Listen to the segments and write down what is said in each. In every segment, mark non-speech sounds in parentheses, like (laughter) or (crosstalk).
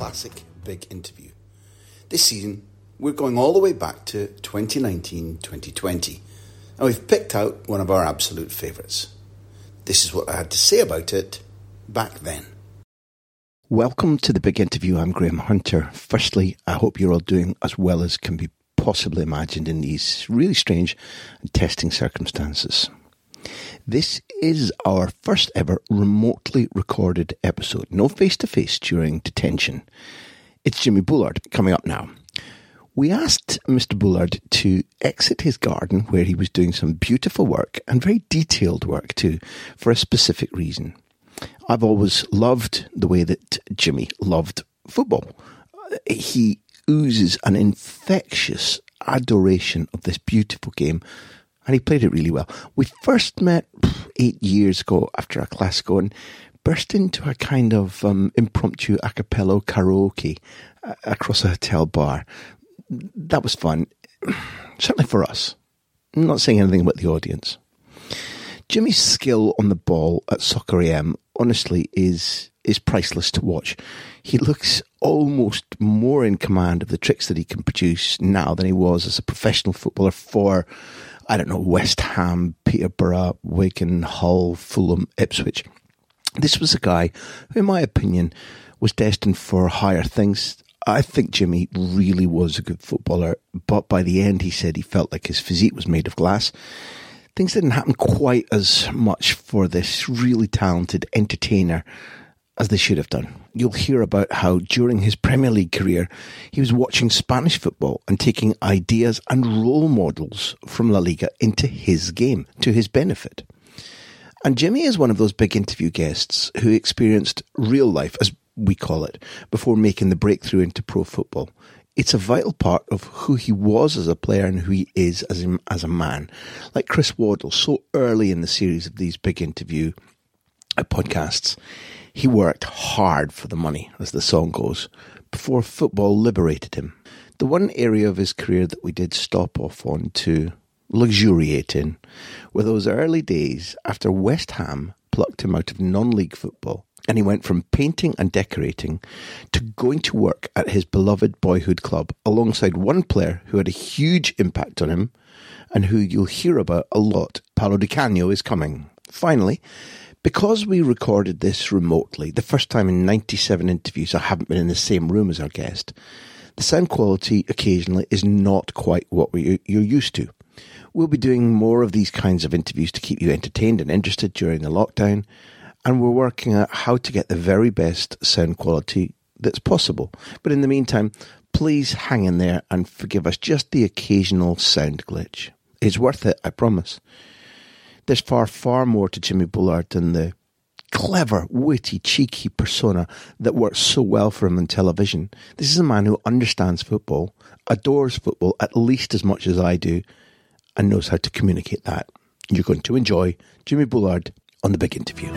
Classic big interview. This season, we're going all the way back to 2019 2020, and we've picked out one of our absolute favourites. This is what I had to say about it back then. Welcome to the big interview. I'm Graham Hunter. Firstly, I hope you're all doing as well as can be possibly imagined in these really strange and testing circumstances. This is our first ever remotely recorded episode, no face to face during detention. It's Jimmy Bullard coming up now. We asked Mr. Bullard to exit his garden where he was doing some beautiful work and very detailed work too for a specific reason. I've always loved the way that Jimmy loved football. He oozes an infectious adoration of this beautiful game and he played it really well. We first met eight years ago after a Classico and burst into a kind of um, impromptu a cappella karaoke uh, across a hotel bar. That was fun, (sighs) certainly for us. I'm not saying anything about the audience. Jimmy's skill on the ball at Soccer AM, honestly, is is priceless to watch. He looks almost more in command of the tricks that he can produce now than he was as a professional footballer for I don't know, West Ham, Peterborough, Wigan, Hull, Fulham, Ipswich. This was a guy who, in my opinion, was destined for higher things. I think Jimmy really was a good footballer, but by the end, he said he felt like his physique was made of glass. Things didn't happen quite as much for this really talented entertainer as they should have done. You'll hear about how during his Premier League career, he was watching Spanish football and taking ideas and role models from La Liga into his game to his benefit. And Jimmy is one of those big interview guests who experienced real life, as we call it, before making the breakthrough into pro football. It's a vital part of who he was as a player and who he is as a, as a man. Like Chris Waddle, so early in the series of these big interview uh, podcasts, he worked hard for the money, as the song goes, before football liberated him. The one area of his career that we did stop off on to luxuriate in were those early days after West Ham plucked him out of non league football and he went from painting and decorating to going to work at his beloved boyhood club alongside one player who had a huge impact on him and who you'll hear about a lot. Paolo Di Canio is coming. Finally, because we recorded this remotely, the first time in 97 interviews I haven't been in the same room as our guest, the sound quality occasionally is not quite what you're used to. We'll be doing more of these kinds of interviews to keep you entertained and interested during the lockdown, and we're working out how to get the very best sound quality that's possible. But in the meantime, please hang in there and forgive us just the occasional sound glitch. It's worth it, I promise. There's far, far more to Jimmy Bullard than the clever, witty, cheeky persona that works so well for him on television. This is a man who understands football, adores football at least as much as I do, and knows how to communicate that. You're going to enjoy Jimmy Bullard on the big interview.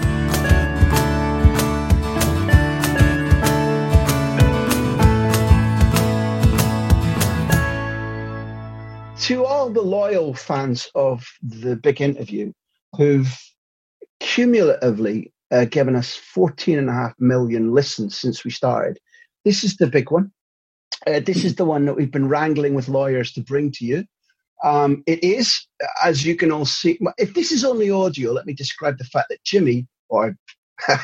To all the loyal fans of the big interview who've cumulatively uh, given us 14 and a half million listens since we started, this is the big one. Uh, this is the one that we've been wrangling with lawyers to bring to you. Um, it is, as you can all see, if this is only audio, let me describe the fact that Jimmy, or (laughs)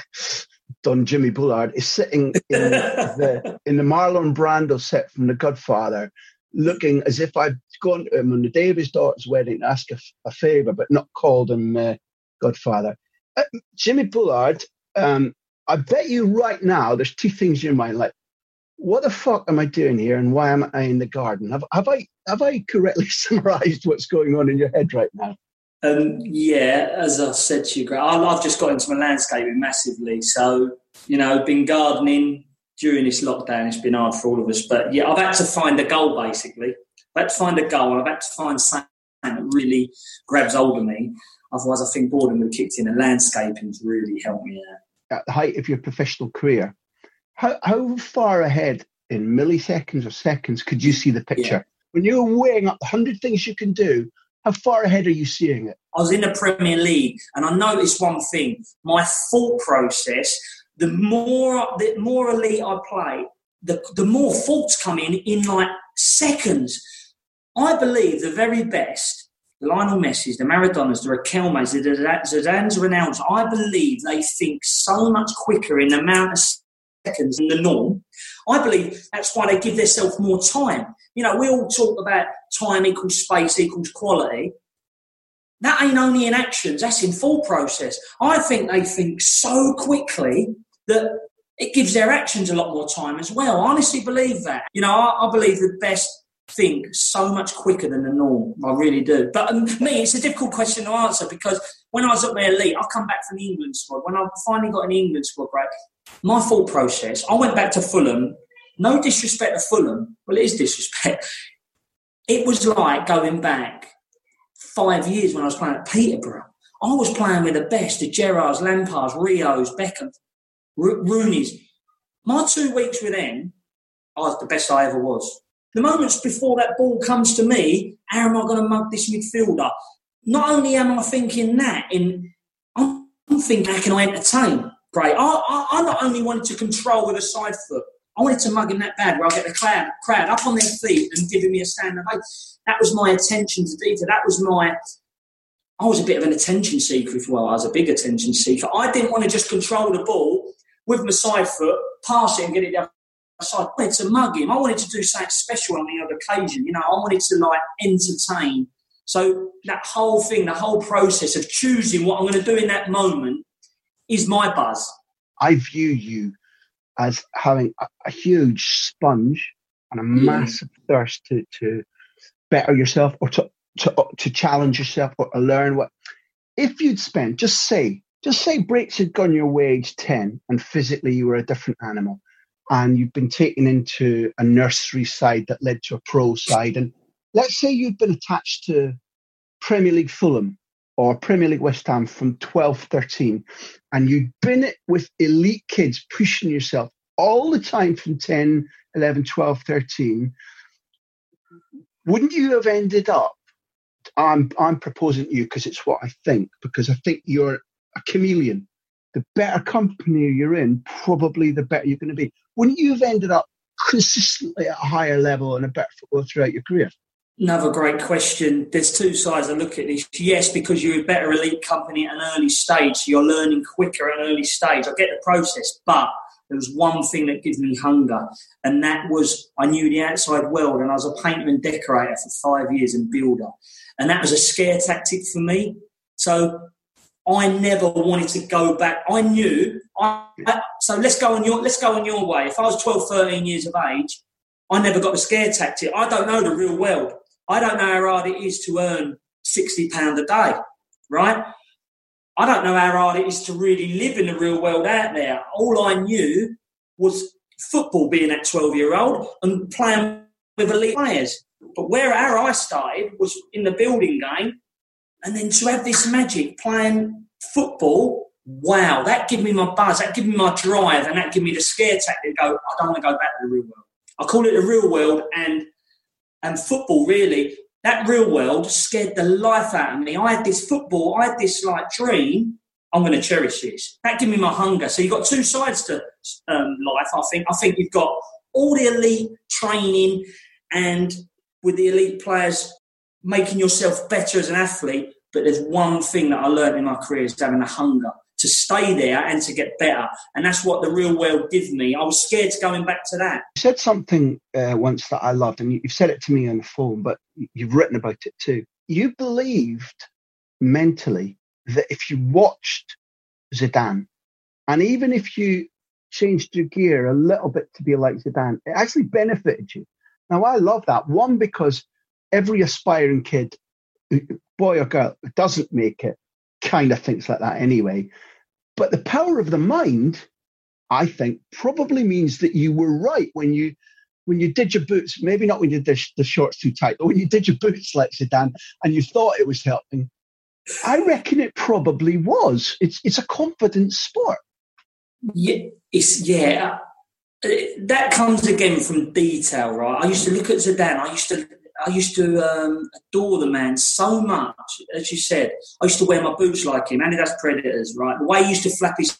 Don Jimmy Bullard, is sitting in (laughs) the, in the Marlon Brando set from The Godfather, looking as if I'd gone to him on the day of his daughter's wedding to ask a, a favor, but not called him uh, Godfather. Uh, Jimmy Bullard, um, I bet you right now there's two things in your mind. Like, what the fuck am I doing here, and why am I in the garden? Have, have I have I correctly (laughs) summarised what's going on in your head right now? Um, yeah, as I said to you, Greg, I've just got into my landscaping massively. So you know, been gardening during this lockdown. It's been hard for all of us, but yeah, I've had to find a goal basically. I've had to find a goal, and I've had to find something that really grabs hold of me. Otherwise, I think boredom would have kicked in, and landscaping's really helped me out. At the height of your professional career, how, how far ahead in milliseconds or seconds could you see the picture? Yeah. When you're weighing up 100 things you can do, how far ahead are you seeing it? I was in the Premier League and I noticed one thing. My thought process, the more the more elite I play, the, the more faults come in in like seconds. I believe the very best, the Lionel Messi's, the Maradonas, the Riquelmes, the Zidane's, Ronaldo's, I believe they think so much quicker in the amount of seconds than the norm. I believe that's why they give themselves more time. You know, we all talk about time equals space equals quality. That ain't only in actions, that's in full process. I think they think so quickly that it gives their actions a lot more time as well. I honestly believe that. You know, I, I believe the best think so much quicker than the norm. I really do. But um, me, it's a difficult question to answer because when I was at my elite, I come back from the England squad. When I finally got an England squad break, my thought process, I went back to Fulham. No disrespect to Fulham. Well, it is disrespect. (laughs) It was like going back five years when I was playing at Peterborough. I was playing with the best, the Gerrards, Lampards, Rios, Beckham, Ro- Rooney's. My two weeks with them, I was the best I ever was. The moments before that ball comes to me, how am I going to mug this midfielder? Not only am I thinking that, in I'm thinking, how can I entertain? Great. I, I, I not only wanted to control with a side foot, I wanted to mug him that bad where I'll get the crowd, crowd up on their feet and giving me a stand up. That was my attention to detail. That was my. I was a bit of an attention seeker, if well, I was a big attention seeker. I didn't want to just control the ball with my side foot, pass it and get it down I wanted to mug him. I wanted to do something special on the other occasion. You know, I wanted to like entertain. So that whole thing, the whole process of choosing what I'm going to do in that moment is my buzz. I view you as having a, a huge sponge and a hmm. massive thirst to, to better yourself or to, to, to challenge yourself or to learn what. If you'd spent, just say, just say breaks had gone your way age 10 and physically you were a different animal and you've been taken into a nursery side that led to a pro side. And let's say you'd been attached to Premier League Fulham or Premier League West Ham from 12, 13, and you'd been it with elite kids pushing yourself all the time from 10, 11, 12, 13, wouldn't you have ended up? I'm, I'm proposing to you because it's what I think, because I think you're a chameleon the better company you're in, probably the better you're going to be. Wouldn't you have ended up consistently at a higher level and a better footballer throughout your career? Another great question. There's two sides I look at this. Yes, because you're a better elite company at an early stage, so you're learning quicker at an early stage. I get the process, but there was one thing that gives me hunger, and that was I knew the outside world, and I was a painter and decorator for five years and builder, and that was a scare tactic for me. So I never wanted to go back. I knew. I, so let's go on your let's go on your way. If I was 12, 13 years of age, I never got the scare tactic. I don't know the real world. I don't know how hard it is to earn sixty pound a day, right? I don't know how hard it is to really live in the real world out there. All I knew was football, being that twelve year old and playing with elite players. But where our I started was in the building game and then to have this magic playing football, wow, that gave me my buzz, that gave me my drive, and that gave me the scare tactic go, I don't want to go back to the real world. I call it the real world and and football really. that real world scared the life out of me. I had this football, I had this like dream. I'm going to cherish this. That gave me my hunger. So you've got two sides to um, life. I think. I think you've got all the elite training and with the elite players making yourself better as an athlete. But there's one thing that I learned in my career is having a hunger to stay there and to get better. And that's what the real world gives me. I was scared to going back to that. You said something uh, once that I loved, and you've said it to me on the phone, but you've written about it too. You believed mentally that if you watched Zidane, and even if you changed your gear a little bit to be like Zidane, it actually benefited you. Now, I love that. One, because every aspiring kid, boy or girl, doesn't make it, kind of thinks like that anyway. But the power of the mind, I think, probably means that you were right when you when you did your boots. Maybe not when you did the, shorts too tight, but when you did your boots let's say, Dan, and you thought it was helping. I reckon it probably was. It's it's a confidence sport. Yeah, it's yeah. That comes again from detail, right? I used to look at Zidane. I used to I used to um, adore the man so much. As you said, I used to wear my boots like him, and it has predators, right? The way he used to flap his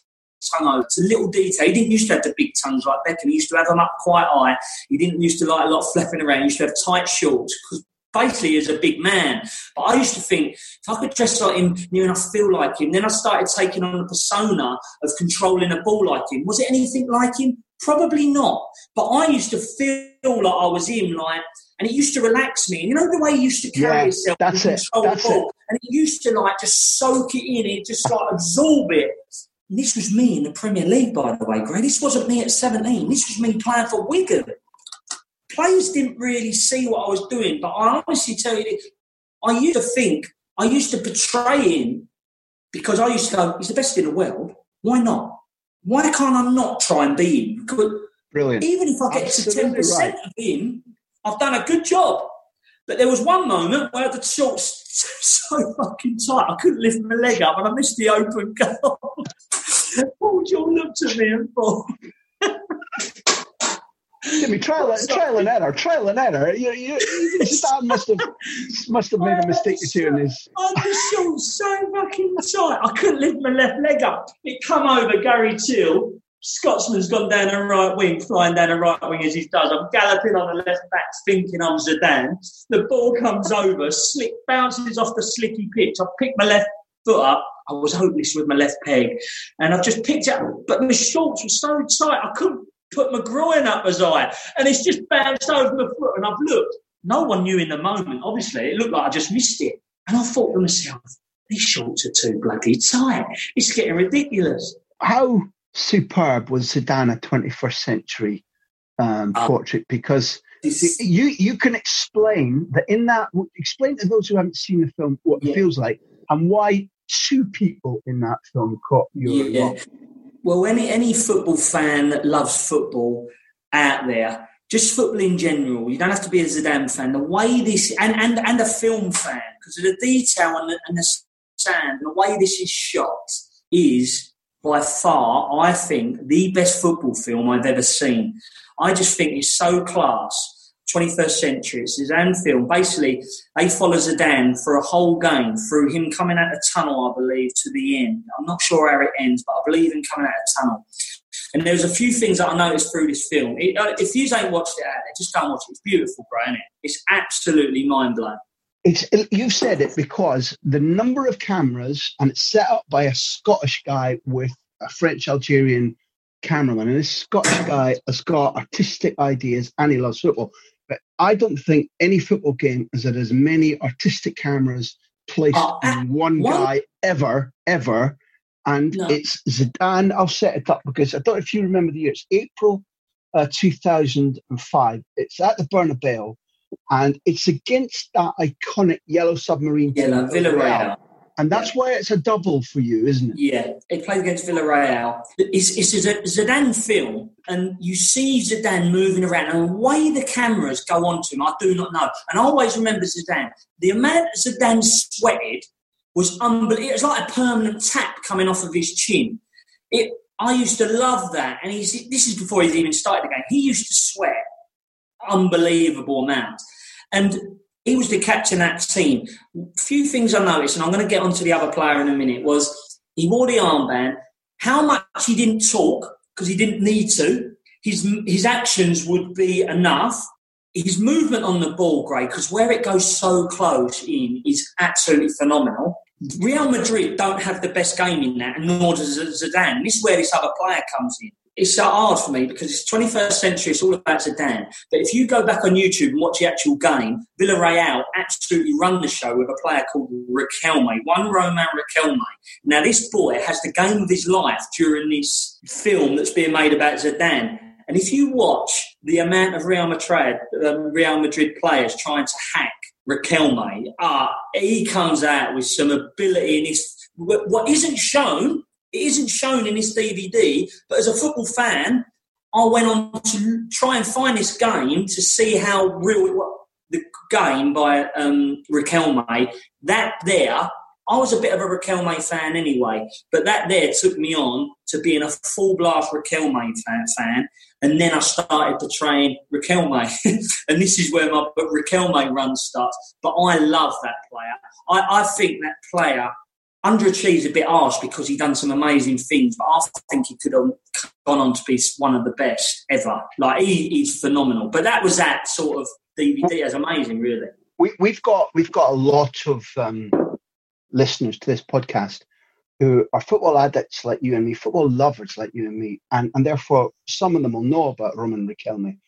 tongue out. It's a little detail. He didn't used to have the big tongues like Beckham. He used to have them up quite high. He didn't used to like a lot of flapping around. He used to have tight shorts because basically as a big man. But I used to think if I could dress like him, near enough feel like him, then I started taking on the persona of controlling a ball like him. Was it anything like him? Probably not. But I used to feel like I was him, like and it used to relax me. You know the way you used to carry yeah, yourself that's it. That's ball, it. and it used to like just soak it in, it just like absorb it. And this was me in the Premier League, by the way, Greg. This wasn't me at 17. This was me playing for Wigan. Players didn't really see what I was doing, but I honestly tell you, I used to think, I used to portray him because I used to go, he's the best in the world. Why not? Why can't I not try and be him? Brilliant. Even if I get Absolutely to 10% right. of him, I've done a good job. But there was one moment where the shorts (laughs) so fucking tight, I couldn't lift my leg up and I missed the open (laughs) goal. Paul Jewell looked at me and thought. Jimmy, trial, trial and error, trial and error. You, you, you Stan must have must have made a mistake or two in his. (laughs) I just shorts so fucking tight. I couldn't lift my left leg up. It come over Gary Teale Scotsman's gone down a right wing, flying down a right wing as he does. I'm galloping on the left back, thinking I'm Zidane. The ball comes over, slick bounces off the slicky pitch. I pick my left foot up. I was hopeless with my left peg, and I've just picked it up. But my shorts were so tight, I couldn't put my groin up as high, and it's just bounced over my foot. And I've looked. No one knew in the moment. Obviously, it looked like I just missed it, and I thought to myself, "These shorts are too bloody tight. It's getting ridiculous." How superb was Zidane a 21st century um, uh, portrait because you you can explain that in that explain to those who haven't seen the film what yeah. it feels like and why two people in that film caught your yeah. Well, any any football fan that loves football out there, just football in general, you don't have to be a Zidane fan. The way this and and and a film fan because of the detail and the, and the sound, and the way this is shot is by far, I think, the best football film I've ever seen. I just think it's so class. 21st century. It's Zidane film. Basically, they follow Zidane for a whole game through him coming out of the tunnel, I believe, to the end. I'm not sure how it ends, but I believe him coming out of the tunnel. And there's a few things that I noticed through this film. It, uh, if you ain't watched it out there, just go and watch it. It's beautiful, bro, isn't it? It's absolutely mind blowing. It's, you've said it because the number of cameras, and it's set up by a Scottish guy with a French Algerian cameraman, and this Scottish guy has got artistic ideas and he loves football. But I don't think any football game has had as many artistic cameras placed uh, on one what? guy ever, ever. And no. it's Zidane. I'll set it up because I don't know if you remember the year. It's April uh, 2005. It's at the Bernabeu and it's against that iconic yellow submarine. Yellow Villarreal. And that's why it's a double for you, isn't it? Yeah, it played against Villarreal. It's, it's a Zidane film, and you see Zidane moving around, and the way the cameras go onto him, I do not know. And I always remember Zidane. The amount Zidane sweated was unbelievable. It was like a permanent tap coming off of his chin. It, I used to love that, and he's, this is before he's even started the game. He used to sweat unbelievable amounts. And he was the captain that team. Few things I noticed, and I'm going to get onto the other player in a minute, was he wore the armband. How much he didn't talk because he didn't need to. His his actions would be enough. His movement on the ball, great, because where it goes so close in is absolutely phenomenal. Real Madrid don't have the best game in that, nor does Zidane. This is where this other player comes in it's so hard for me because it's 21st century, it's all about Zidane. But if you go back on YouTube and watch the actual game, Villarreal absolutely run the show with a player called Riquelme, Juan Roman Riquelme. Now, this boy has the game of his life during this film that's being made about Zidane. And if you watch the amount of Real Madrid, um, Real Madrid players trying to hack Riquelme, uh, he comes out with some ability in his. What isn't shown it isn't shown in this DVD, but as a football fan, I went on to try and find this game to see how real it was. The game by um, May. that there, I was a bit of a Riquelme fan anyway, but that there took me on to being a full blast Riquelme fan, fan and then I started to train Riquelme, (laughs) and this is where my Riquelme run starts. But I love that player. I, I think that player underachieved a bit harsh because he done some amazing things, but I think he could have gone on to be one of the best ever. Like he, he's phenomenal. But that was that sort of DVD. It's amazing, really. We, we've got we've got a lot of um, listeners to this podcast who are football addicts like you and me, football lovers like you and me, and, and therefore some of them will know about Roman Riquelme.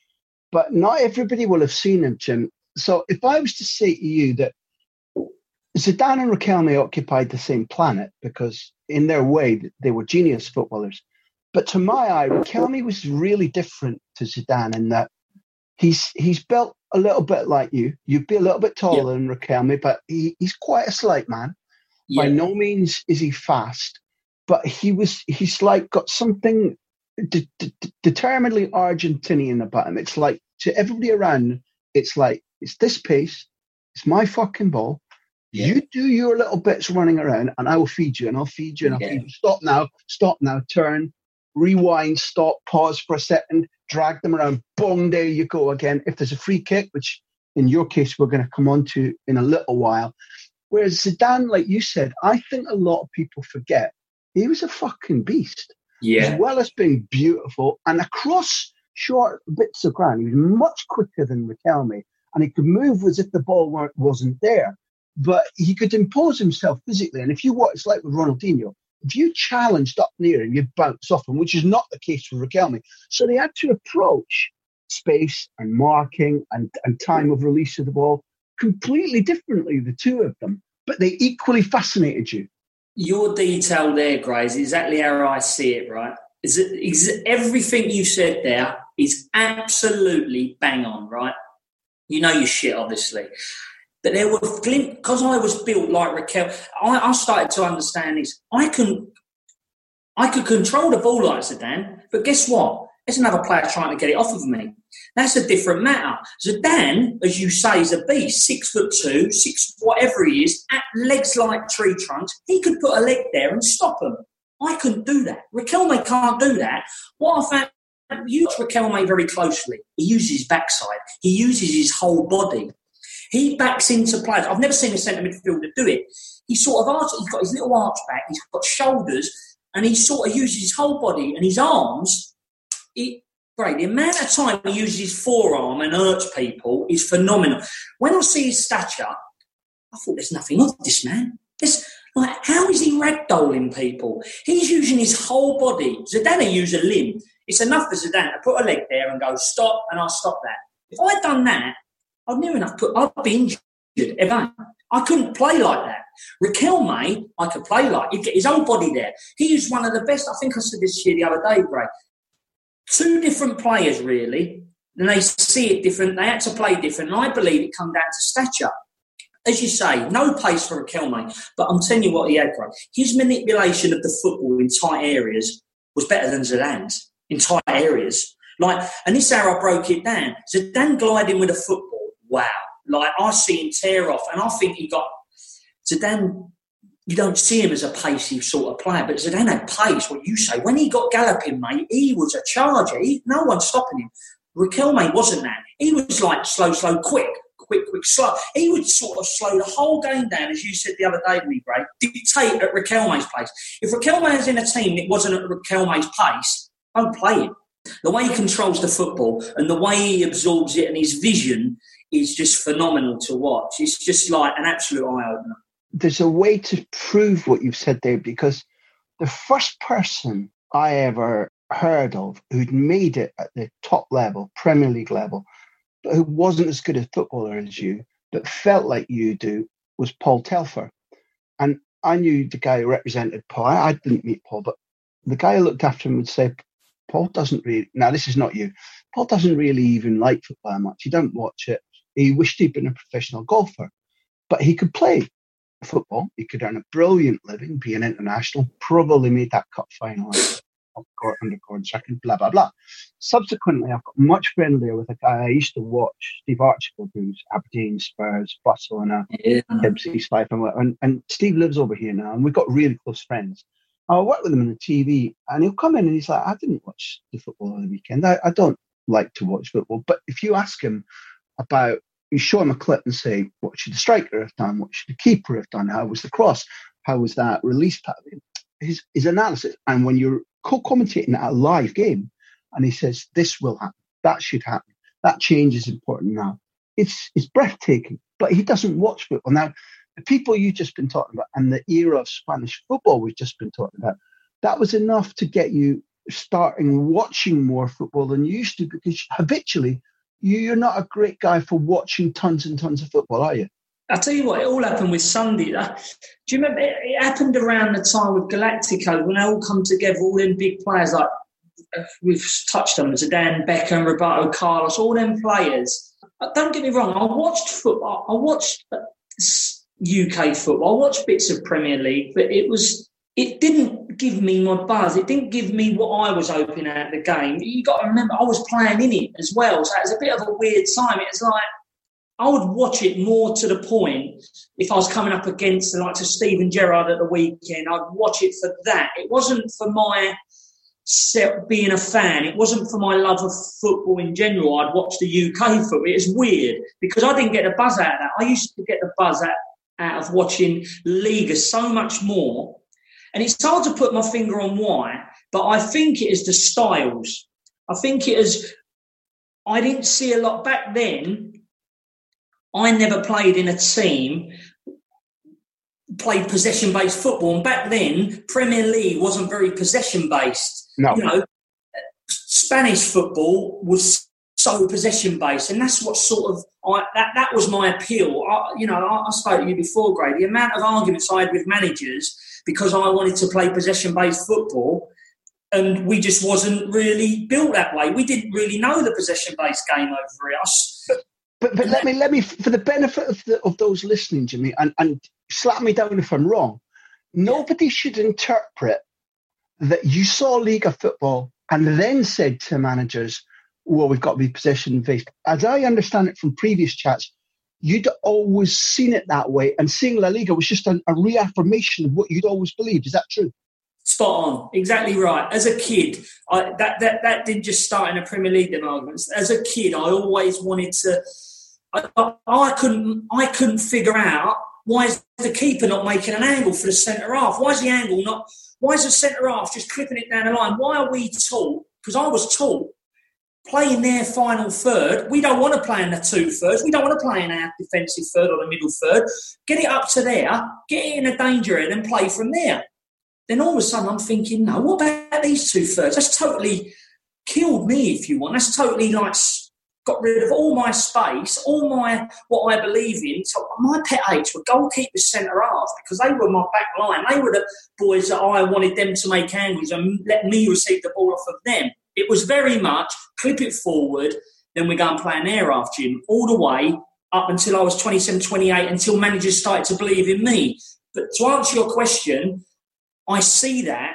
But not everybody will have seen him, Jim. So if I was to say to you that Zidane and Riquelme occupied the same planet because, in their way, they were genius footballers. But to my eye, Riquelme was really different to Zidane in that he's he's built a little bit like you. You'd be a little bit taller than Riquelme, but he, he's quite a slight man. By no means is he fast, but he was he's like got something de- de- determinedly Argentinian about him. It's like to everybody around, it's like it's this pace, it's my fucking ball, yeah. You do your little bits running around, and I will feed you, and I'll feed you, and I'll feed you. Stop now, stop now, turn, rewind, stop, pause for a second, drag them around. Boom, there you go again. If there's a free kick, which in your case we're going to come on to in a little while. Whereas Zidane, like you said, I think a lot of people forget he was a fucking beast. Yeah. As well as being beautiful and across short bits of ground, he was much quicker than Riquelme, and he could move as if the ball weren't, wasn't there but he could impose himself physically. And if you watch, it's like with Ronaldinho, if you challenged up near him, you'd bounce off him, which is not the case with Riquelme. So they had to approach space and marking and, and time of release of the ball completely differently, the two of them, but they equally fascinated you. Your detail there, Gray, is exactly how I see it, right? Is it, is everything you said there is absolutely bang on, right? You know your shit, obviously. But there were glimpses, because I was built like Raquel, I, I, started to understand this. I can, I could control the ball like Zidane, but guess what? There's another player trying to get it off of me. That's a different matter. Zidane, as you say, is a beast, six foot two, six whatever he is, at legs like tree trunks. He could put a leg there and stop him. I couldn't do that. Riquelme can't do that. What I found, you watch Riquelme very closely. He uses his backside. He uses his whole body. He backs into players. I've never seen a centre midfielder do it. He sort of arch, he's got his little arch back, he's got shoulders, and he sort of uses his whole body and his arms. Great. The amount of time he uses his forearm and hurts people is phenomenal. When I see his stature, I thought there's nothing of this man. There's, like, how is he ragdolling people? He's using his whole body. Zidane use a limb. It's enough for Zidane to put a leg there and go, stop, and I'll stop that. If I'd done that, I'd near enough put, I'd be injured again. I couldn't play like that. Riquelme, I could play like, he'd get his own body there. He was one of the best, I think I said this here the other day, Greg. Two different players, really, and they see it different. They had to play different, and I believe it come down to stature. As you say, no pace for Riquelme, but I'm telling you what he had, Greg. His manipulation of the football in tight areas was better than Zidane's in tight areas. Like, and this hour I broke it down. Zidane gliding with a football wow. Like I see him tear off, and I think he got Zidane. You don't see him as a pacey sort of player, but Zidane had pace. What you say when he got galloping, mate, he was a charger. He, no one stopping him. Riquelme wasn't that. He was like slow, slow, quick, quick, quick, slow. He would sort of slow the whole game down, as you said the other day me, Ray, dictate at Riquelme's pace. If Riquelme's in a team that wasn't at Riquelme's pace, don't play him. The way he controls the football and the way he absorbs it and his vision is just phenomenal to watch. It's just like an absolute eye opener. There's a way to prove what you've said there because the first person I ever heard of who'd made it at the top level, Premier League level, but who wasn't as good a footballer as you, but felt like you do, was Paul Telfer. And I knew the guy who represented Paul. I, I didn't meet Paul, but the guy who looked after him would say, Paul doesn't really, now this is not you, Paul doesn't really even like football much. He don't watch it. He wished he'd been a professional golfer, but he could play football. He could earn a brilliant living, be an international, probably made that cup final under Gordon Strachan, blah, blah, blah. Subsequently, I've got much friendlier with a guy I used to watch, Steve Archibald, who's Aberdeen, Spurs, Barcelona, yeah. And, and, and Steve lives over here now, and we've got really close friends. I work with him on the TV, and he'll come in and he's like, I didn't watch the football on the weekend. I, I don't like to watch football. But if you ask him about, you show him a clip and say, what should the striker have done? What should the keeper have done? How was the cross? How was that release pattern? His, his analysis. And when you're co-commentating at a live game, and he says, this will happen, that should happen, that change is important now. It's, it's breathtaking, but he doesn't watch football. Now, the people you've just been talking about and the era of Spanish football we've just been talking about, that was enough to get you starting watching more football than you used to because habitually you're not a great guy for watching tons and tons of football, are you? I'll tell you what, it all happened with Sunday. Do you remember? It happened around the time with Galactico when they all come together, all them big players like uh, we've touched on Zidane, Beckham, Roberto Carlos, all them players. Don't get me wrong, I watched football. I watched UK uh, football. I watched bits of Premier League, but it was it didn't give me my buzz. It didn't give me what I was hoping at the game. You got to remember, I was playing in it as well, so it was a bit of a weird time. It's like I would watch it more to the point if I was coming up against the likes of Steven Gerrard at the weekend. I'd watch it for that. It wasn't for my being a fan. It wasn't for my love of football in general. I'd watch the UK football. It's weird because I didn't get the buzz out of that. I used to get the buzz out, out of watching Liga so much more and it's hard to put my finger on why, but I think it is the styles. I think it is. I didn't see a lot back then. I never played in a team, played possession based football. And back then, Premier League wasn't very possession based. No. You know, Spanish football was so possession based, and that's what sort of I, that that was my appeal. I, you know, I, I spoke to you before, Gray. The amount of arguments I had with managers because I wanted to play possession based football. And we just wasn't really built that way. We didn't really know the possession based game over us. But, but let me let me for the benefit of the, of those listening me and, and slap me down if I'm wrong. Nobody should interpret that you saw League of Football and then said to managers, "Well, we've got to be possession based." As I understand it from previous chats, you'd always seen it that way, and seeing La Liga was just a, reaffirmation of what you'd always believed. Is that true? Spot on, exactly right. As a kid, I, that that that didn't just start in a Premier League. Arguments. As a kid, I always wanted to. I, I couldn't. I couldn't figure out why is the keeper not making an angle for the centre half? Why is the angle not? Why is the centre half just clipping it down the line? Why are we taught? Because I was taught play in their final third. We don't want to play in the two thirds. We don't want to play in our defensive third or the middle third. Get it up to there, get it in a danger end and play from there. Then all of a sudden I'm thinking, no, what about these two thirds? That's totally killed me, if you want. That's totally like got rid of all my space, all my what I believe in. So my pet hates were goalkeepers, centre half because they were my back line. They were the boys that I wanted them to make angles and let me receive the ball off of them. It was very much clip it forward, then we go and play an air after him all the way up until I was 27, 28, until managers started to believe in me. But to answer your question, I see that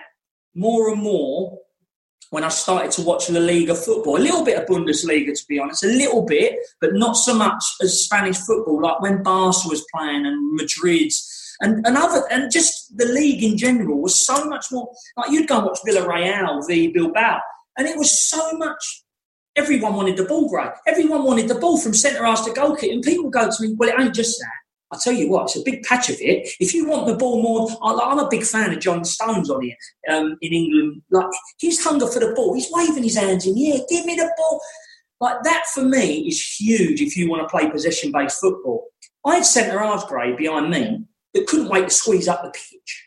more and more when I started to watch La Liga football. A little bit of Bundesliga, to be honest, a little bit, but not so much as Spanish football, like when Barca was playing and Madrid's. And, and other and just the league in general was so much more like you'd go and watch Villarreal v Bilbao and it was so much Everyone wanted the ball, Gray. Everyone wanted the ball from centre half to goalkeeper. And people go to me, well, it ain't just that. I tell you what, it's a big patch of it. If you want the ball more, I'm a big fan of John Stones on here um, in England. Like his hunger for the ball, he's waving his hands in the air. Give me the ball. Like that for me is huge. If you want to play possession-based football, I had centre halves grade behind me that couldn't wait to squeeze up the pitch.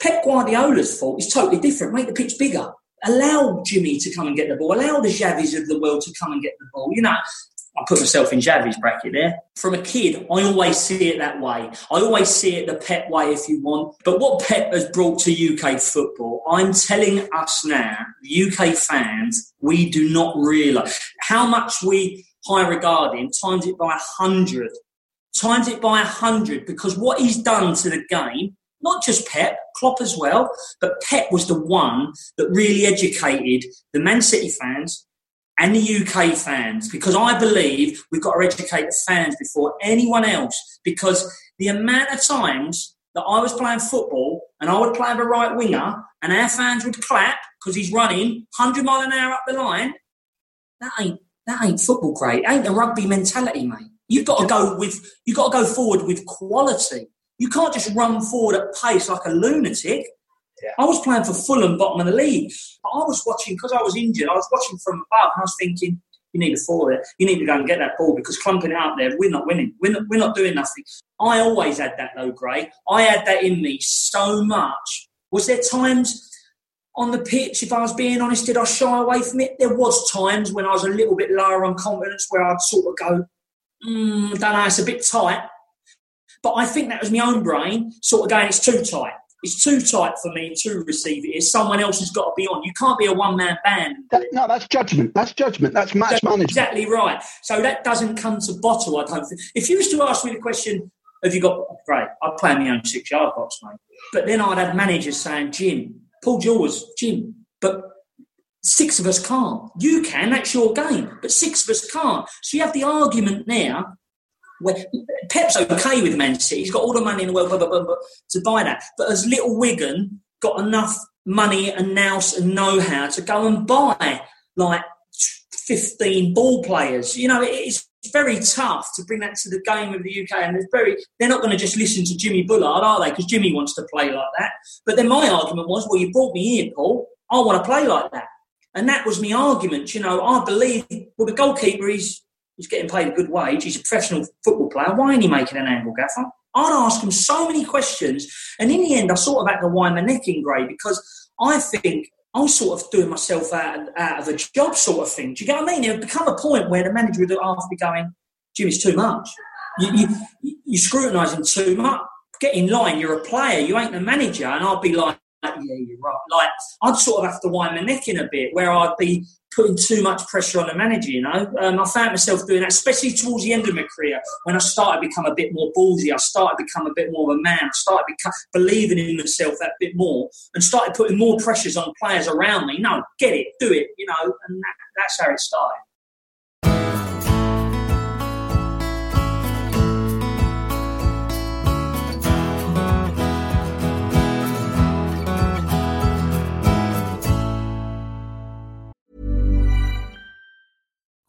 Pep Guardiola's fault is totally different. Make the pitch bigger. Allow Jimmy to come and get the ball. Allow the Xavis of the world to come and get the ball. You know, I put myself in Xavi's bracket there. From a kid, I always see it that way. I always see it the Pep way, if you want. But what Pep has brought to UK football, I'm telling us now, UK fans, we do not realise how much we high regard him, times it by a hundred. Times it by a hundred because what he's done to the game not just Pep, Klopp as well, but Pep was the one that really educated the Man City fans and the UK fans because I believe we've got to educate the fans before anyone else because the amount of times that I was playing football and I would play the right winger and our fans would clap because he's running 100 mile an hour up the line, that ain't that ain't football great. It ain't the rugby mentality, mate. You've got to go with you've got to go forward with quality. You can't just run forward at pace like a lunatic. Yeah. I was playing for Fulham, bottom of the league. But I was watching, because I was injured, I was watching from above and I was thinking, you need to forward it. You need to go and get that ball because clumping it out there, we're not winning. We're not, we're not doing nothing. I always had that though, Gray. I had that in me so much. Was there times on the pitch, if I was being honest, did I shy away from it? There was times when I was a little bit lower on confidence where I'd sort of go, mm, don't know, it's a bit tight. But I think that was my own brain sort of going, it's too tight. It's too tight for me to receive it. It's Someone else who's got to be on. You can't be a one man band. That, no, that's judgment. That's judgment. That's match that's management. Exactly right. So that doesn't come to bottle, I don't think. If you was to ask me the question, have you got, great, I'd play my own six yard box, mate. But then I'd have managers saying, Jim, Paul Jewell, Jim, but six of us can't. You can, that's your game, but six of us can't. So you have the argument now Pep's okay with Man City. He's got all the money in the world blah, blah, blah, to buy that. But has Little Wigan got enough money and nous and know-how to go and buy like 15 ball players? You know, it's very tough to bring that to the game of the UK. And it's very, they're not going to just listen to Jimmy Bullard, are they? Because Jimmy wants to play like that. But then my argument was, well, you brought me here, Paul. I want to play like that. And that was my argument. You know, I believe, well, the goalkeeper is He's getting paid a good wage. He's a professional football player. Why ain't he making an angle gaffer? I'd ask him so many questions. And in the end, I sort of had to wind my neck in, Gray, because I think I was sort of doing myself out, out of a job sort of thing. Do you get what I mean? It would become a point where the manager would have to be going, Jim, it's too much. You, you, you're scrutinising too much. Get in line. You're a player. You ain't the manager. And I'd be like, yeah, you're right. Like, I'd sort of have to wind my neck in a bit where I'd be putting too much pressure on the manager, you know. Um, I found myself doing that, especially towards the end of my career when I started to become a bit more ballsy. I started to become a bit more of a man. I started become, believing in myself that bit more and started putting more pressures on players around me. No, get it, do it, you know, and that, that's how it started.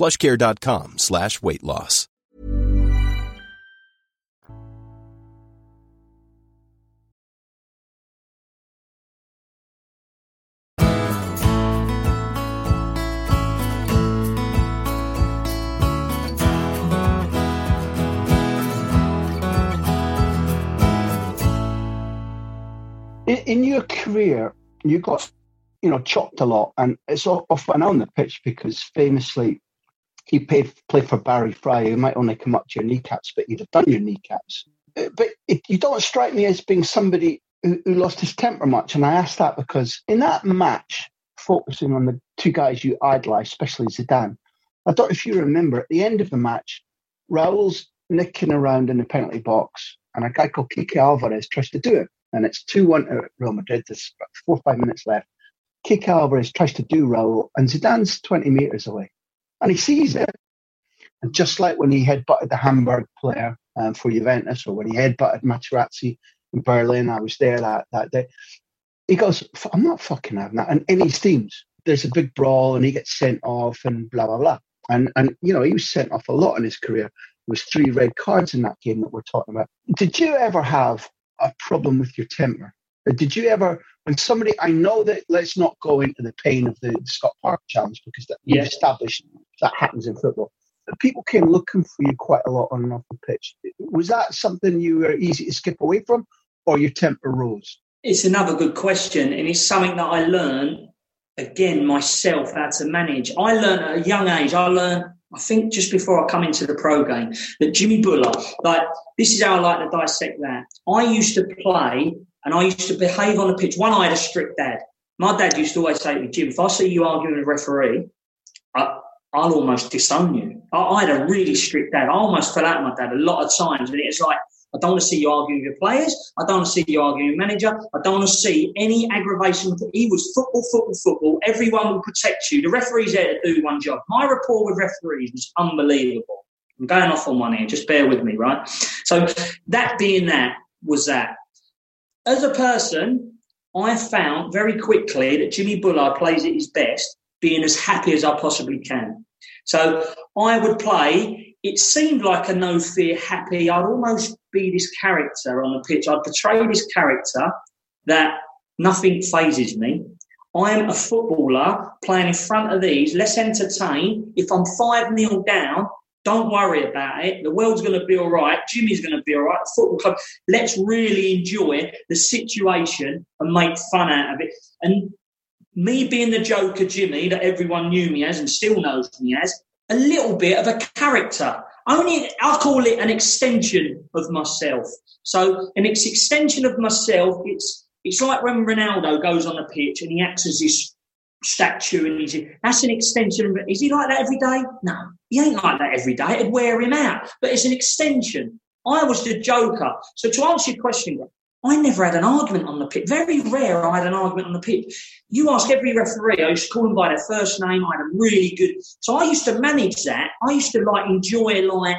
plushcare.com slash weight loss. In, in your career, you got, you know, chopped a lot, and it's often on the pitch because famously, you played, played for Barry Fry. You might only come up to your kneecaps, but you'd have done your kneecaps. Uh, But it, you don't strike me as being somebody who, who lost his temper much, and I ask that because in that match, focusing on the two guys you idolise, especially Zidane. I don't know if you remember at the end of the match, Raul's nicking around in the penalty box, and a guy called Kike Alvarez tries to do it. And it's 2 1 to Real Madrid. There's four or five minutes left. Kike Alvarez tries to do Raul, and Zidane's 20 metres away. And he sees it. And just like when he headbutted the Hamburg player um, for Juventus, or when he headbutted Materazzi in Berlin, I was there that, that day. He goes, I'm not fucking having that. And in his teams, there's a big brawl and he gets sent off and blah, blah, blah. And, and you know, he was sent off a lot in his career. There was three red cards in that game that we're talking about. Did you ever have a problem with your temper? Or Did you ever, when somebody, I know that, let's not go into the pain of the, the Scott Parker challenge because that, Yeah. we've established that happens in football. But people came looking for you quite a lot on and off the pitch. Was that something you were easy to skip away from or your temper rose? It's another good question, and it's something that I learned again myself how to manage. I learned at a young age. I learned, I think, just before I come into the pro game, that Jimmy Bullard, like this is how I like to dissect that. I used to play and I used to behave on the pitch. One, I had a strict dad. My dad used to always say to me, Jim, if I see you arguing with a referee, I, I'll almost disown you. I, I had a really strict dad. I almost fell out with my dad a lot of times, and it's like. I don't want to see you arguing with your players. I don't want to see you arguing with manager. I don't want to see any aggravation. He was football, football, football. Everyone will protect you. The referee's there to do one job. My rapport with referees was unbelievable. I'm going off on one here. Just bear with me, right? So that being that was that. As a person, I found very quickly that Jimmy Bullard plays at his best being as happy as I possibly can. So I would play. It seemed like a no fear happy. I'd almost be this character on the pitch. I'd portray this character that nothing phases me. I am a footballer playing in front of these. Let's entertain. If I'm 5 0 down, don't worry about it. The world's going to be all right. Jimmy's going to be all right. The football club. Let's really enjoy the situation and make fun out of it. And me being the Joker Jimmy that everyone knew me as and still knows me as, a little bit of a character. Only I call it an extension of myself. So an extension of myself. It's it's like when Ronaldo goes on the pitch and he acts as this statue and he's that's an extension. Is he like that every day? No, he ain't like that every day. It'd wear him out. But it's an extension. I was the Joker. So to answer your question, I never had an argument on the pitch. Very rare I had an argument on the pitch. You ask every referee, I used to call them by their first name. I had a really good. So I used to manage that. I used to like enjoy like,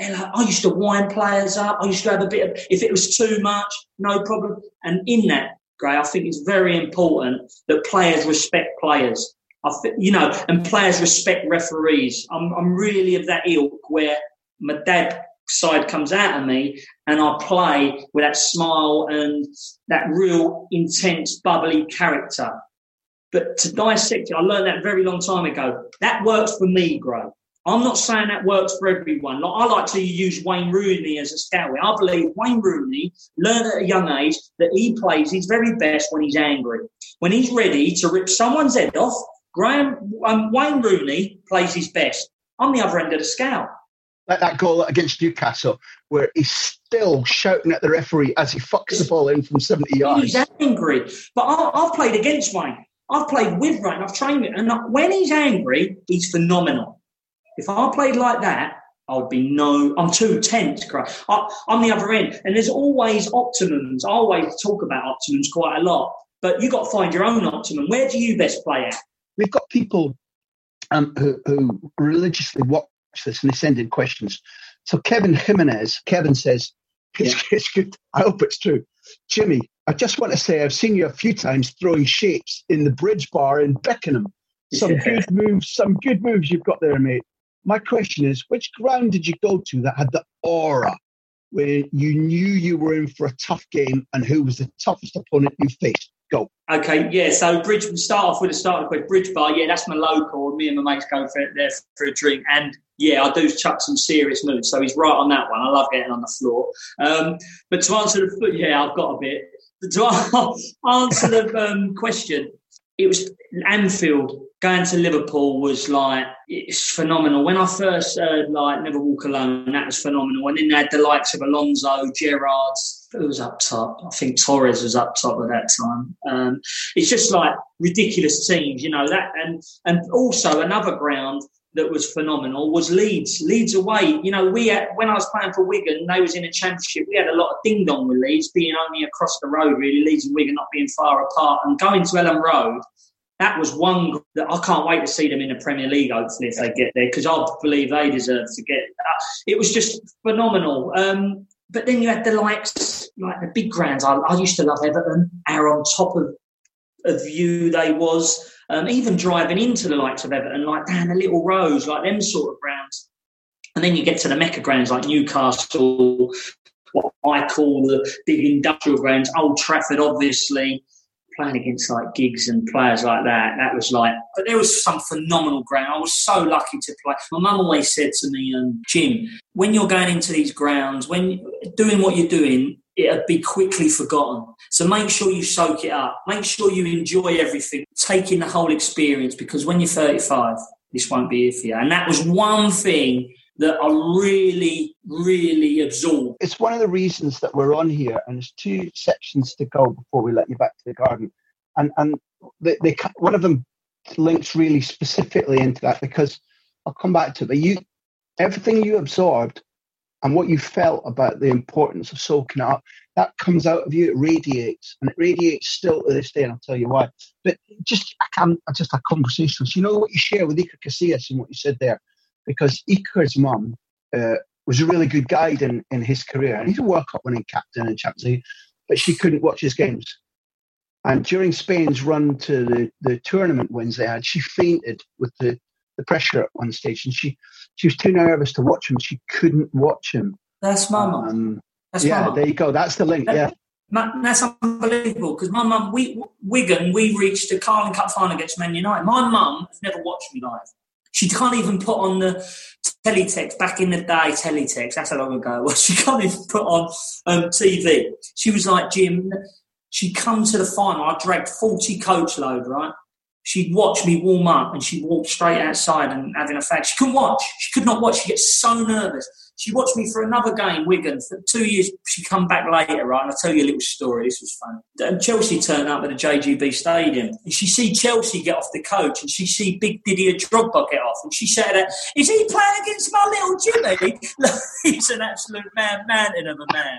I used to wind players up. I used to have a bit of, if it was too much, no problem. And in that, Gray, I think it's very important that players respect players. I thi- you know, and players respect referees. I'm, I'm really of that ilk where my dad side comes out of me and I play with that smile and that real intense, bubbly character. But to dissect it, I learned that very long time ago. That works for me, Gray. I'm not saying that works for everyone. Like, I like to use Wayne Rooney as a scout. I believe Wayne Rooney learned at a young age that he plays his very best when he's angry. When he's ready to rip someone's head off, Graham um, Wayne Rooney plays his best. I'm the other end of the scale. Like that goal against Newcastle, where he's still shouting at the referee as he fucks the ball in from 70 yards. He's angry. But I, I've played against Wayne. I've played with Wayne. I've trained with him. And when he's angry, he's phenomenal. If I played like that, I would be no, I'm too tense, I, I'm the other end. And there's always optimums. I always talk about optimums quite a lot, but you've got to find your own optimum. Where do you best play at? We've got people um, who, who religiously watch this and they send in questions. So Kevin Jimenez, Kevin says, it's, yeah. it's good. I hope it's true. Jimmy, I just want to say I've seen you a few times throwing shapes in the bridge bar in Beckenham. Some yeah. good moves, some good moves you've got there, mate. My question is, which ground did you go to that had the aura where you knew you were in for a tough game and who was the toughest opponent you faced? Go. Okay, yeah. So Bridge. we'll start off with a start with Bridge Bar. Yeah, that's my local. Me and my mates go for there for a drink, and yeah, I do chuck some serious moves. So he's right on that one. I love getting on the floor. Um, but to answer the yeah, I've got a bit. To (laughs) answer the um, question, it was Anfield. Going to Liverpool was like it's phenomenal. When I first heard like Never Walk Alone, that was phenomenal. And then they had the likes of Alonso, Gerrard, who was up top. I think Torres was up top at that time. Um, it's just like ridiculous teams, you know that. And and also another ground that was phenomenal was Leeds. Leeds away. You know, we had, when I was playing for Wigan, they was in a championship. We had a lot of ding dong with Leeds, being only across the road, really. Leeds and Wigan not being far apart, and going to Elland Road. That was one that I can't wait to see them in the Premier League. Hopefully, if they get there, because I believe they deserve to get. That. It was just phenomenal. Um, but then you had the likes, like the big grounds. I, I used to love Everton. How on top of of view they was. Um, even driving into the likes of Everton, like down the little rows, like them sort of grounds. And then you get to the Mecca grounds like Newcastle, what I call the big industrial grounds, Old Trafford, obviously playing against like Giggs and players like that, that was like, but there was some phenomenal ground. I was so lucky to play. My mum always said to me, um, Jim, when you're going into these grounds, when doing what you're doing, it'll be quickly forgotten. So make sure you soak it up. Make sure you enjoy everything, taking the whole experience, because when you're 35, this won't be it for you. And that was one thing that I really, really absorbed. It's one of the reasons that we're on here, and there's two sections to go before we let you back to the garden. And and they, they one of them links really specifically into that because I'll come back to it. But you, everything you absorbed and what you felt about the importance of soaking it up, that comes out of you. It radiates, and it radiates still to this day. And I'll tell you why. But just I can I just a conversation. So you know what you share with Iker Casillas and what you said there because Iker's mum uh, was a really good guide in, in his career. And he's a World Cup winning captain and Champions League, but she couldn't watch his games. And during Spain's run to the, the tournament wins they had, she fainted with the, the pressure at one stage. And she, she was too nervous to watch him. She couldn't watch him. That's my mum. That's yeah, there you go. That's the link. Yeah. (laughs) That's unbelievable because my mum, we Wigan, we reached the Carling Cup final against Man United. My mum has never watched me live. She can't even put on the teletext back in the day. Teletext that's how long ago it was. (laughs) She can't even put on um, TV. She was like Jim. She'd come to the final. I dragged forty coach load right. She'd watch me warm up and she'd walk straight outside and having a fag. She couldn't watch. She could not watch. She gets so nervous. She watched me for another game, Wigan, for two years. She come back later, right? And I'll tell you a little story. This was fun. And Chelsea turned up at the JJB Stadium. And she see Chelsea get off the coach and she see big Didier Drogba get off. And she said, is he playing against my little Jimmy? (laughs) He's an absolute man, mountain of a man.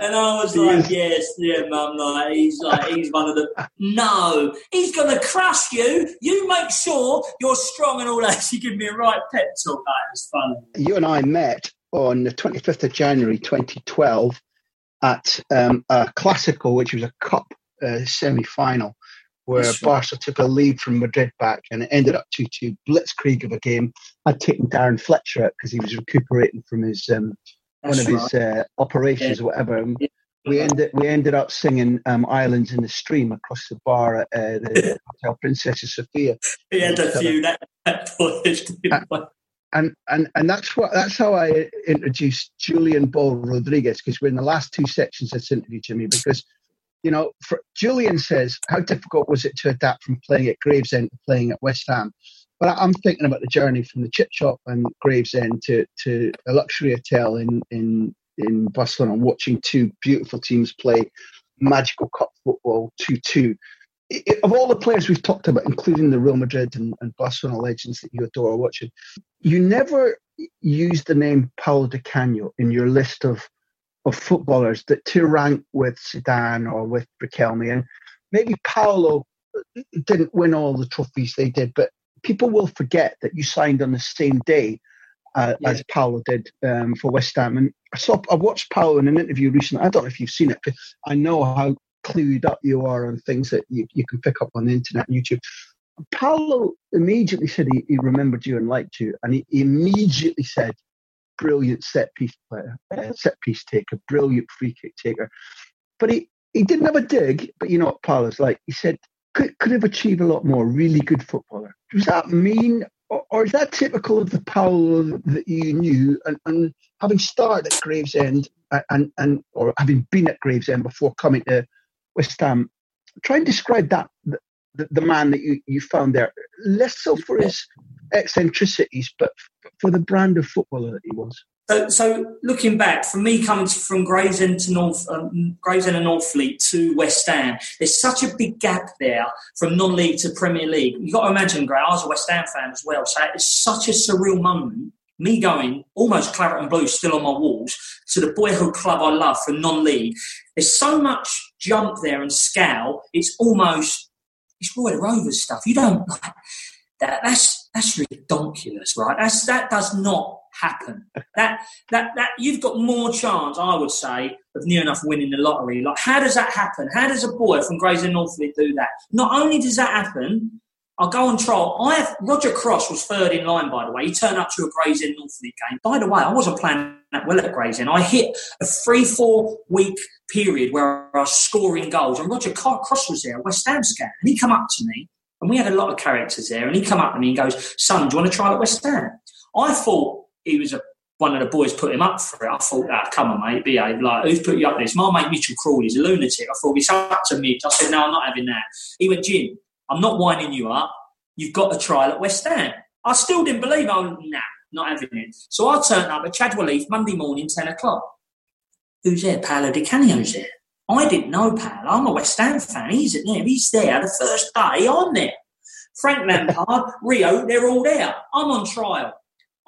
And I was like, yes, yeah, mum. Like he's like he's one of the no, he's gonna crush you. You make sure you're strong and all that. (laughs) She gave me a right pep talk. That was funny. You and I met on the 25th of January 2012 at um, a Clásico, which was a cup uh, semi-final, where That's Barca took a lead from Madrid back, and it ended up 2-2 blitzkrieg of a game. I'd taken Darren Fletcher out because he was recuperating from his um, one of his uh, operations, yeah. or whatever. Yeah. We ended we ended up singing um, "Islands in the Stream" across the bar at uh, the (laughs) Hotel Princess Sophia. We had a few that, that and and and that's what that's how I introduced Julian Ball Rodriguez because we're in the last two sections of this interview, Jimmy. Because you know, for, Julian says, how difficult was it to adapt from playing at Gravesend to playing at West Ham? But I'm thinking about the journey from the chip shop and Gravesend to, to a luxury hotel in, in, in Barcelona, watching two beautiful teams play magical cup football 2 2. Of all the players we've talked about, including the Real Madrid and, and Barcelona legends that you adore watching, you never use the name Paolo Di Canio in your list of of footballers that to rank with Zidane or with Riquelme, and maybe Paolo didn't win all the trophies they did, but people will forget that you signed on the same day uh, yeah. as Paolo did um, for West Ham. And I saw I watched Paolo in an interview recently. I don't know if you've seen it, but I know how clued up you are on things that you, you can pick up on the internet and YouTube. Paolo immediately said he, he remembered you and liked you, and he, he immediately said, "Brilliant set piece player, uh, set piece taker, brilliant free kick taker." But he he didn't have a dig. But you know what Paolo's like? He said, "Could could have achieved a lot more. Really good footballer." Does that mean, or, or is that typical of the Paolo that you knew? And, and having started at Gravesend, and and or having been at Gravesend before coming to West Ham, try and describe that the, the man that you, you found there, less so for his eccentricities, but for the brand of footballer that he was. So, so looking back, from me coming from Gravesend to North, um, Gravesend and Northfleet to West Ham, there's such a big gap there from non-league to Premier League. You've got to imagine, Gray, I was a West Ham fan as well, so it's such a surreal moment. Me going almost claret and blue still on my walls to the boyhood club I love from non-league. There's so much jump there and scale. It's almost it's Roy Rovers stuff. You don't like that. That's that's ridiculous, right? That's that does not happen. That that that you've got more chance, I would say, of near enough winning the lottery. Like, how does that happen? How does a boy from Gravesend Northfleet do that? Not only does that happen, I'll go on trial. I have, Roger Cross was third in line, by the way. He turned up to a Gravesend Northfleet game. By the way, I wasn't playing that well at Gravesend. I hit a three, four week period where I was scoring goals, and Roger Cross was there, West Ham scout, and he come up to me, and we had a lot of characters there, and he come up to me and goes, "Son, do you want to try at West Ham?" I thought he was a one of the boys put him up for it. I thought, ah, come on, mate, behave. Like, who's put you up this? My mate Mitchell Crawley's a lunatic. I thought, he's up to midge. I said, no, I'm not having that. He went, Jim, I'm not winding you up. You've got a trial at West Ham. I still didn't believe. I was, nah, not having it. So I turned up at Chadwell Heath Monday morning, 10 o'clock. Who's there? Paolo Di Canio's there. I didn't know Paolo. I'm a West Ham fan. He's there. He's there. The first day, I'm there. Frank Lampard, (laughs) Rio, they're all there. I'm on trial.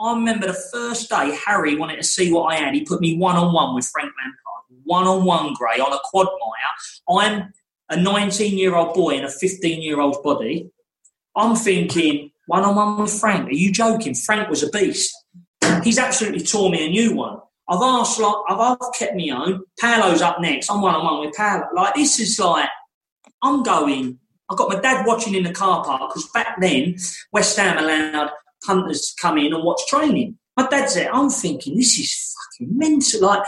I remember the first day Harry wanted to see what I had. He put me one on one with Frank Lampard, one on one, Gray, on a quadmire. I'm a 19 year old boy in a 15 year old's body. I'm thinking, one on one with Frank. Are you joking? Frank was a beast. He's absolutely tore me a new one. I've asked, like, I've, I've kept me own. Paolo's up next. I'm one on one with Paolo. Like, this is like, I'm going. I've got my dad watching in the car park because back then, West Ham allowed punters to come in and watch training. My dad's there. I'm thinking, this is fucking mental. Like,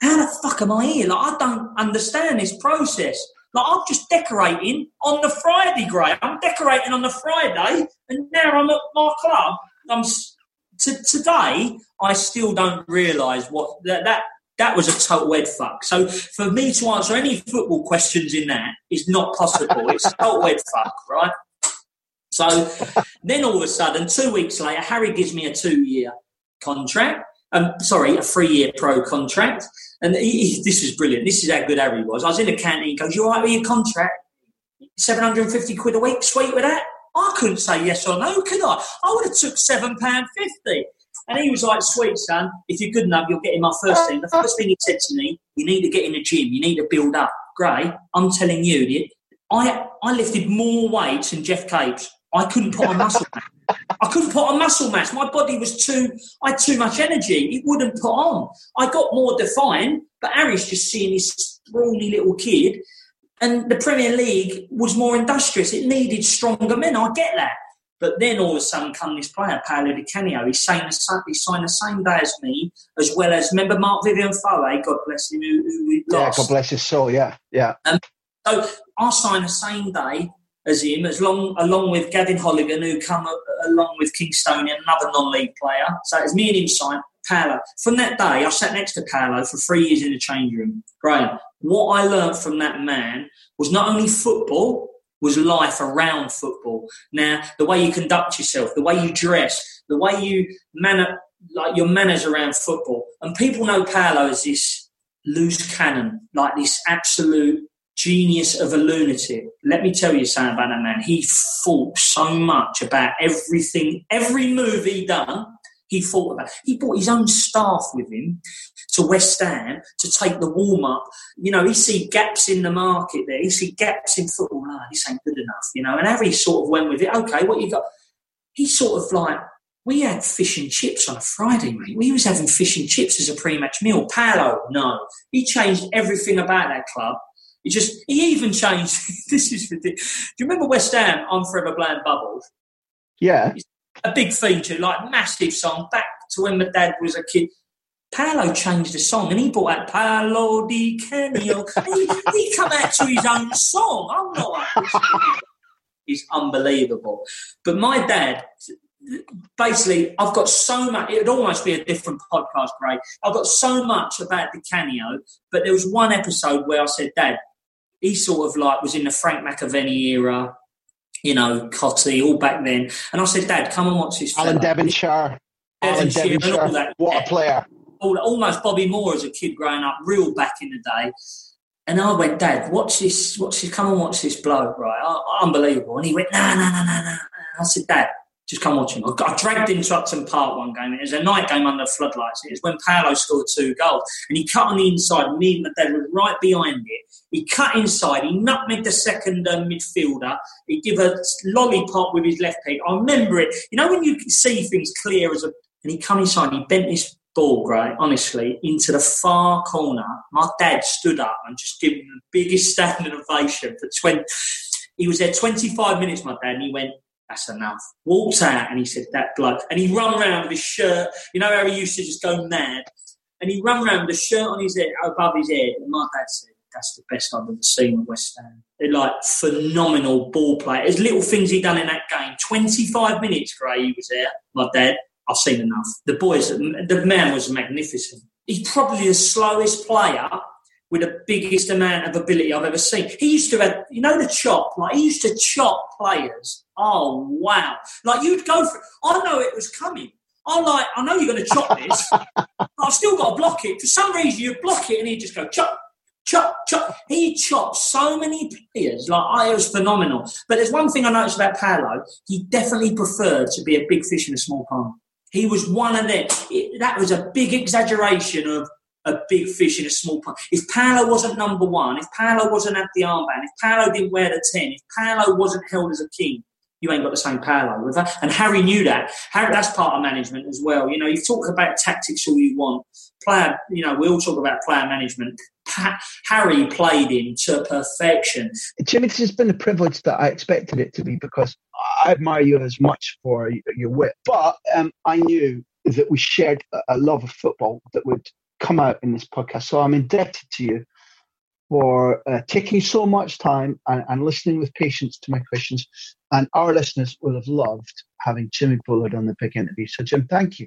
how the fuck am I here? Like, I don't understand this process. Like I'm just decorating on the Friday, Gray. I'm decorating on the Friday, and now I'm at my club. I'm today. I still don't realise what that, that that was a total head fuck. So for me to answer any football questions in that is not possible. it's a total head fuck, right? So then all of a sudden, two weeks later, Harry gives me a two-year contract. Um, sorry, a three-year pro contract. And he, he, this was brilliant. This is how good Harry was. I was in the canteen. He goes, "You all right with your contract? Seven hundred and fifty quid a week. Sweet with that." I couldn't say yes or no, could I? I would have took seven pound fifty. And he was like, "Sweet son, if you're good enough, you'll get in my first team." The first thing he said to me, "You need to get in the gym. You need to build up." Gray, I'm telling you, I I lifted more weights than Geoff Capes. I couldn't put on muscle. (laughs) I couldn't put on muscle mass. My body was too, I had too much energy. It wouldn't put on. I got more defined, but Harry's just seeing this scrawny little kid. And the Premier League was more industrious. It needed stronger men. I get that. But then all of a sudden come this player, Paolo Di Canio. He's signed, the, he signed the same day as me, as well as, remember Marc-Vivien Foé, God bless him, who, who we lost. Yeah, God bless his soul, yeah, yeah. Um, so I signed the same day as him, as long along with Gavin Holligan, who come along with Kingstonian, another non-league player. So it's me and him signed. Paolo. From that day, I sat next to Paolo for three years in the change room. Graham, what I learned from that man was not only football, was life around football. Now, the way you conduct yourself, the way you dress, the way you manner, like your manners around football. And people know Paolo as this loose cannon, like this absolute genius of a lunatic. Let me tell you something about man. He thought so much about everything, every move he done. he thought about. He brought his own staff with him to West Ham to take the warm up. You know, he see gaps in the market there. He see gaps in football. Oh, this ain't good enough. You know, and Harry sort of went with it. Okay, what you got? He sort of like we had fish and chips on a Friday, mate. We was having fish and chips as a pre-match meal. Paolo, no, he changed everything about that club. He just, he even changed. (laughs) this is ridiculous. Do you remember West Ham? I'm forever blowing bubbles. Yeah, a big feature, like massive song, back to when my dad was a kid. Paolo changed the song and he brought out Paolo Di Canio. he, he come out to his own song. I'm not. (laughs) He's unbelievable. But my dad, basically, I've got so much. It would almost be a different podcast, Ray. I've got so much about Di Canio, but there was one episode where I said, Dad, he sort of like was in the Frank McAvennie era you know, Cottee, all back then. And I said, Dad, come and watch this. Alan Devonshire. Devonshire, Alan Devonshire. What a player. almost Bobby Moore as a kid growing up, real back in the day. And I went, Dad, watch this, watch this, come and watch this bloke, right? Oh, unbelievable. And he went, no, no, no, no, no. I said, Dad, just come watch him. I dragged him to Upton Park one game. It was a night game under floodlights. It was when Paolo scored two goals. And he cut on the inside. Me and my dad were right behind it. He cut inside. He nutmegged the second uh, midfielder. He gave a lollipop with his left leg. I remember it. You know when you can see things clear as a... And he come inside. He bent his ball, right, honestly, into the far corner. My dad stood up and just gave him the biggest (laughs) standing ovation for 20... He was there 25 minutes, my dad, and he went, that's enough. Walked out and he said, that bloke. And he run around with his shirt. You know how he used to just go mad? And he run around with a shirt on his head, above his head. And my dad said, that's the best I've ever seen at West Ham. They're like phenomenal ball play. There's little things he done in that game. 25 minutes, Gray, he was there. My dad, I've seen enough. The boys, the man was magnificent. He's probably the slowest player with the biggest amount of ability I've ever seen. He used to have, you know, the chop. Like he used to chop players. Oh wow! Like you'd go for. I know it was coming. I'm like, I know you're going to chop this. (laughs) I've still got to block it. For some reason, you block it, and he'd just go chop, chop, chop. He chopped so many players. Like, I, it was phenomenal. But there's one thing I noticed about Paolo. He definitely preferred to be a big fish in a small pond. He was one of them. It, that was a big exaggeration of a big fish in a small pond. If Paolo wasn't number one, if Paolo wasn't at the armband, if Paolo didn't wear the 10, if Paolo wasn't held as a king, you ain't got the same Paolo with. And Harry knew that. Harry, that's part of management as well. You know, you talk about tactics all you want. Player, you know, we all talk about player management. Pa- Harry played him to perfection. Jimmy, this has been a privilege that I expected it to be because I admire you as much for your wit. But um, I knew that we shared a love of football that would come out in this podcast. So I'm indebted to you for uh, taking so much time and, and, listening with patience to my questions. And our listeners will have loved having Jimmy Bullard on the big interview. So, Jim, thank you.